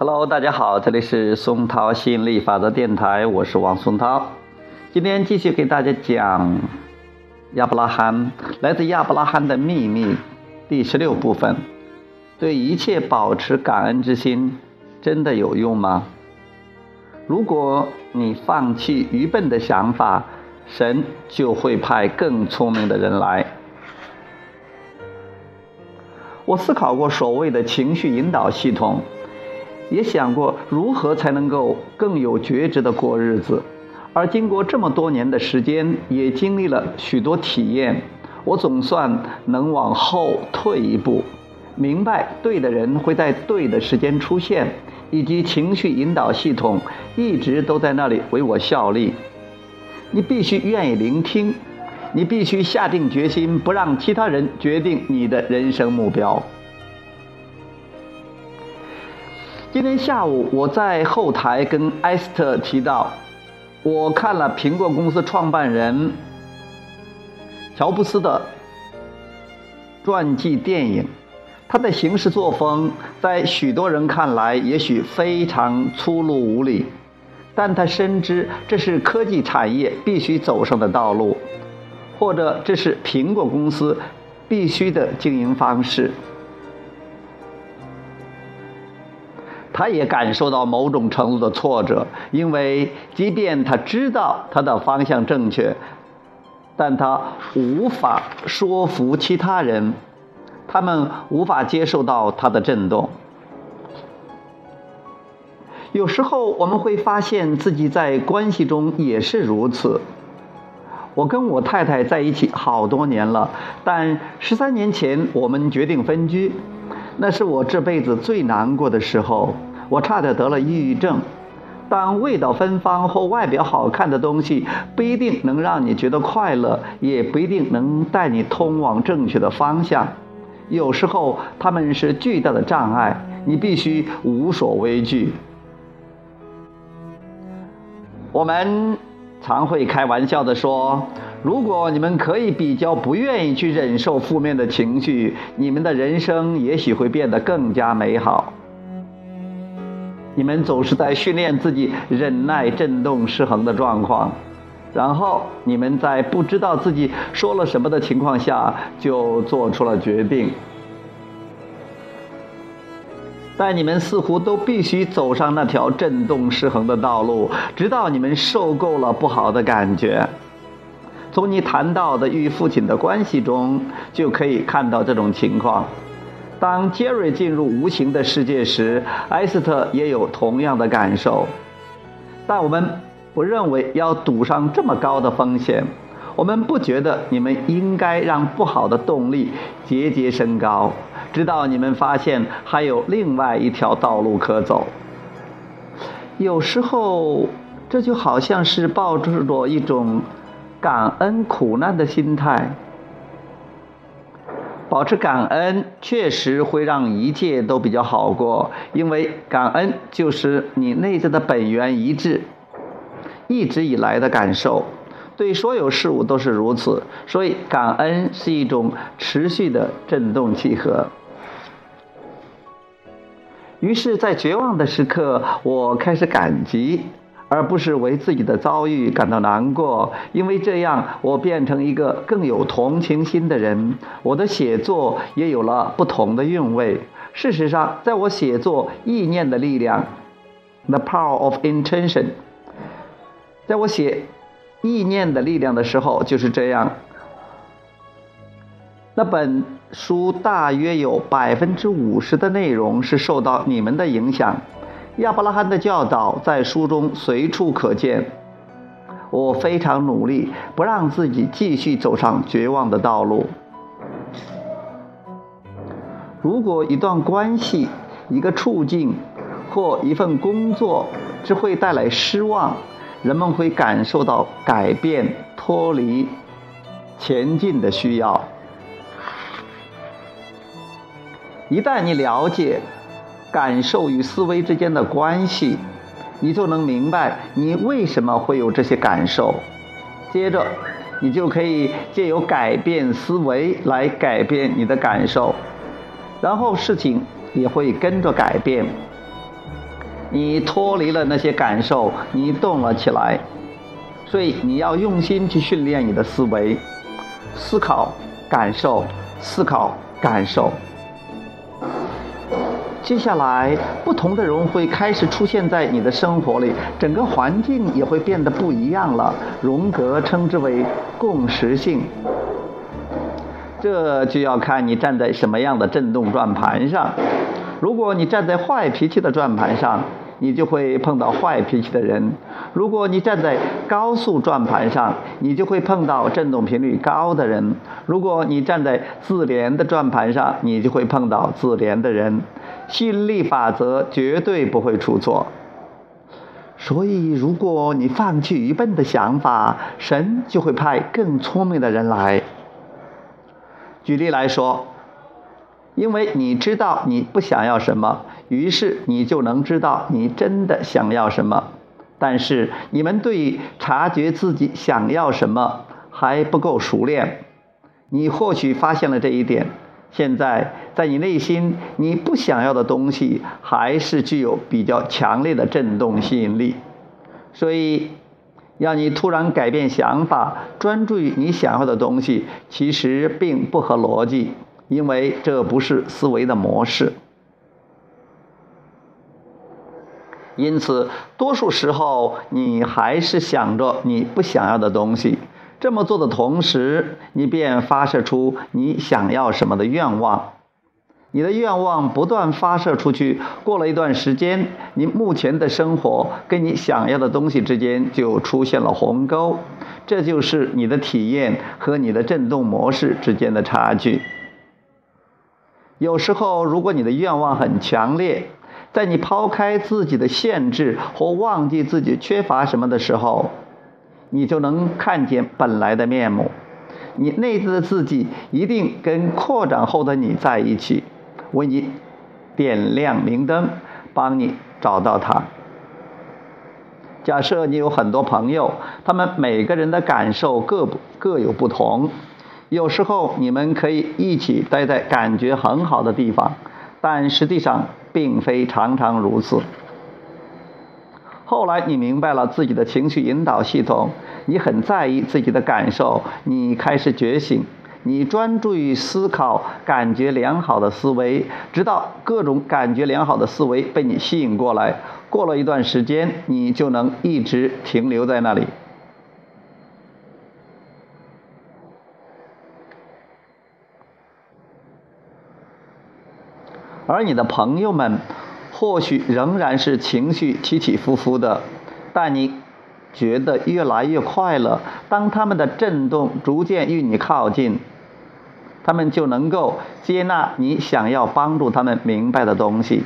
Hello，大家好，这里是松涛吸引力法则电台，我是王松涛。今天继续给大家讲亚伯拉罕来自亚伯拉罕的秘密第十六部分：对一切保持感恩之心，真的有用吗？如果你放弃愚笨的想法，神就会派更聪明的人来。我思考过所谓的情绪引导系统，也想过如何才能够更有觉知的过日子。而经过这么多年的时间，也经历了许多体验，我总算能往后退一步，明白对的人会在对的时间出现，以及情绪引导系统一直都在那里为我效力。你必须愿意聆听。你必须下定决心，不让其他人决定你的人生目标。今天下午，我在后台跟艾斯特提到，我看了苹果公司创办人乔布斯的传记电影。他的行事作风，在许多人看来，也许非常粗鲁无礼，但他深知这是科技产业必须走上的道路。或者这是苹果公司必须的经营方式。他也感受到某种程度的挫折，因为即便他知道他的方向正确，但他无法说服其他人，他们无法接受到他的震动。有时候我们会发现自己在关系中也是如此。我跟我太太在一起好多年了，但十三年前我们决定分居，那是我这辈子最难过的时候，我差点得了抑郁症。当味道芬芳或外表好看的东西不一定能让你觉得快乐，也不一定能带你通往正确的方向，有时候他们是巨大的障碍，你必须无所畏惧。我们。常会开玩笑地说：“如果你们可以比较不愿意去忍受负面的情绪，你们的人生也许会变得更加美好。你们总是在训练自己忍耐震动失衡的状况，然后你们在不知道自己说了什么的情况下就做出了决定。”但你们似乎都必须走上那条震动失衡的道路，直到你们受够了不好的感觉。从你谈到的与父亲的关系中，就可以看到这种情况。当杰瑞进入无形的世界时，埃斯特也有同样的感受。但我们不认为要赌上这么高的风险。我们不觉得你们应该让不好的动力节节升高，直到你们发现还有另外一条道路可走。有时候，这就好像是抱着一种感恩苦难的心态。保持感恩确实会让一切都比较好过，因为感恩就是你内在的本源一致，一直以来的感受。对所有事物都是如此，所以感恩是一种持续的振动契合。于是，在绝望的时刻，我开始感激，而不是为自己的遭遇感到难过，因为这样我变成一个更有同情心的人。我的写作也有了不同的韵味。事实上，在我写作意念的力量，the power of intention，在我写。意念的力量的时候就是这样。那本书大约有百分之五十的内容是受到你们的影响。亚伯拉罕的教导在书中随处可见。我非常努力不让自己继续走上绝望的道路。如果一段关系、一个处境或一份工作只会带来失望。人们会感受到改变、脱离、前进的需要。一旦你了解感受与思维之间的关系，你就能明白你为什么会有这些感受。接着，你就可以借由改变思维来改变你的感受，然后事情也会跟着改变。你脱离了那些感受，你动了起来。所以你要用心去训练你的思维，思考、感受、思考、感受。接下来，不同的人会开始出现在你的生活里，整个环境也会变得不一样了。荣格称之为共识性。这就要看你站在什么样的振动转盘上。如果你站在坏脾气的转盘上，你就会碰到坏脾气的人；如果你站在高速转盘上，你就会碰到振动频率高的人；如果你站在自怜的转盘上，你就会碰到自怜的人。吸引力法则绝对不会出错。所以，如果你放弃愚笨的想法，神就会派更聪明的人来。举例来说，因为你知道你不想要什么。于是你就能知道你真的想要什么，但是你们对察觉自己想要什么还不够熟练。你或许发现了这一点，现在在你内心，你不想要的东西还是具有比较强烈的震动吸引力。所以，要你突然改变想法，专注于你想要的东西，其实并不合逻辑，因为这不是思维的模式。因此，多数时候你还是想着你不想要的东西。这么做的同时，你便发射出你想要什么的愿望。你的愿望不断发射出去，过了一段时间，你目前的生活跟你想要的东西之间就出现了鸿沟。这就是你的体验和你的振动模式之间的差距。有时候，如果你的愿望很强烈，在你抛开自己的限制或忘记自己缺乏什么的时候，你就能看见本来的面目。你内在的自己一定跟扩展后的你在一起，为你点亮明灯，帮你找到它。假设你有很多朋友，他们每个人的感受各不各有不同，有时候你们可以一起待在感觉很好的地方，但实际上。并非常常如此。后来你明白了自己的情绪引导系统，你很在意自己的感受，你开始觉醒，你专注于思考感觉良好的思维，直到各种感觉良好的思维被你吸引过来。过了一段时间，你就能一直停留在那里。而你的朋友们，或许仍然是情绪起起伏伏的，但你觉得越来越快乐。当他们的震动逐渐与你靠近，他们就能够接纳你想要帮助他们明白的东西。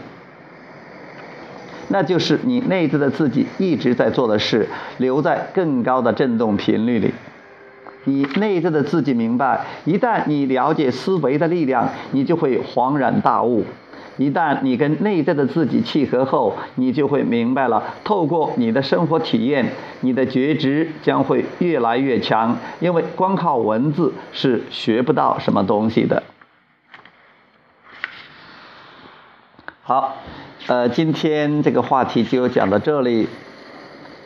那就是你内在的自己一直在做的事，留在更高的振动频率里。你内在的自己明白，一旦你了解思维的力量，你就会恍然大悟。一旦你跟内在的自己契合后，你就会明白了。透过你的生活体验，你的觉知将会越来越强。因为光靠文字是学不到什么东西的。好，呃，今天这个话题就讲到这里。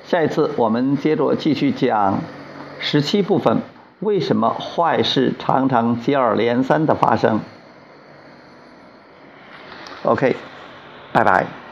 下一次我们接着继续讲十七部分：为什么坏事常常接二连三的发生？OK，拜拜。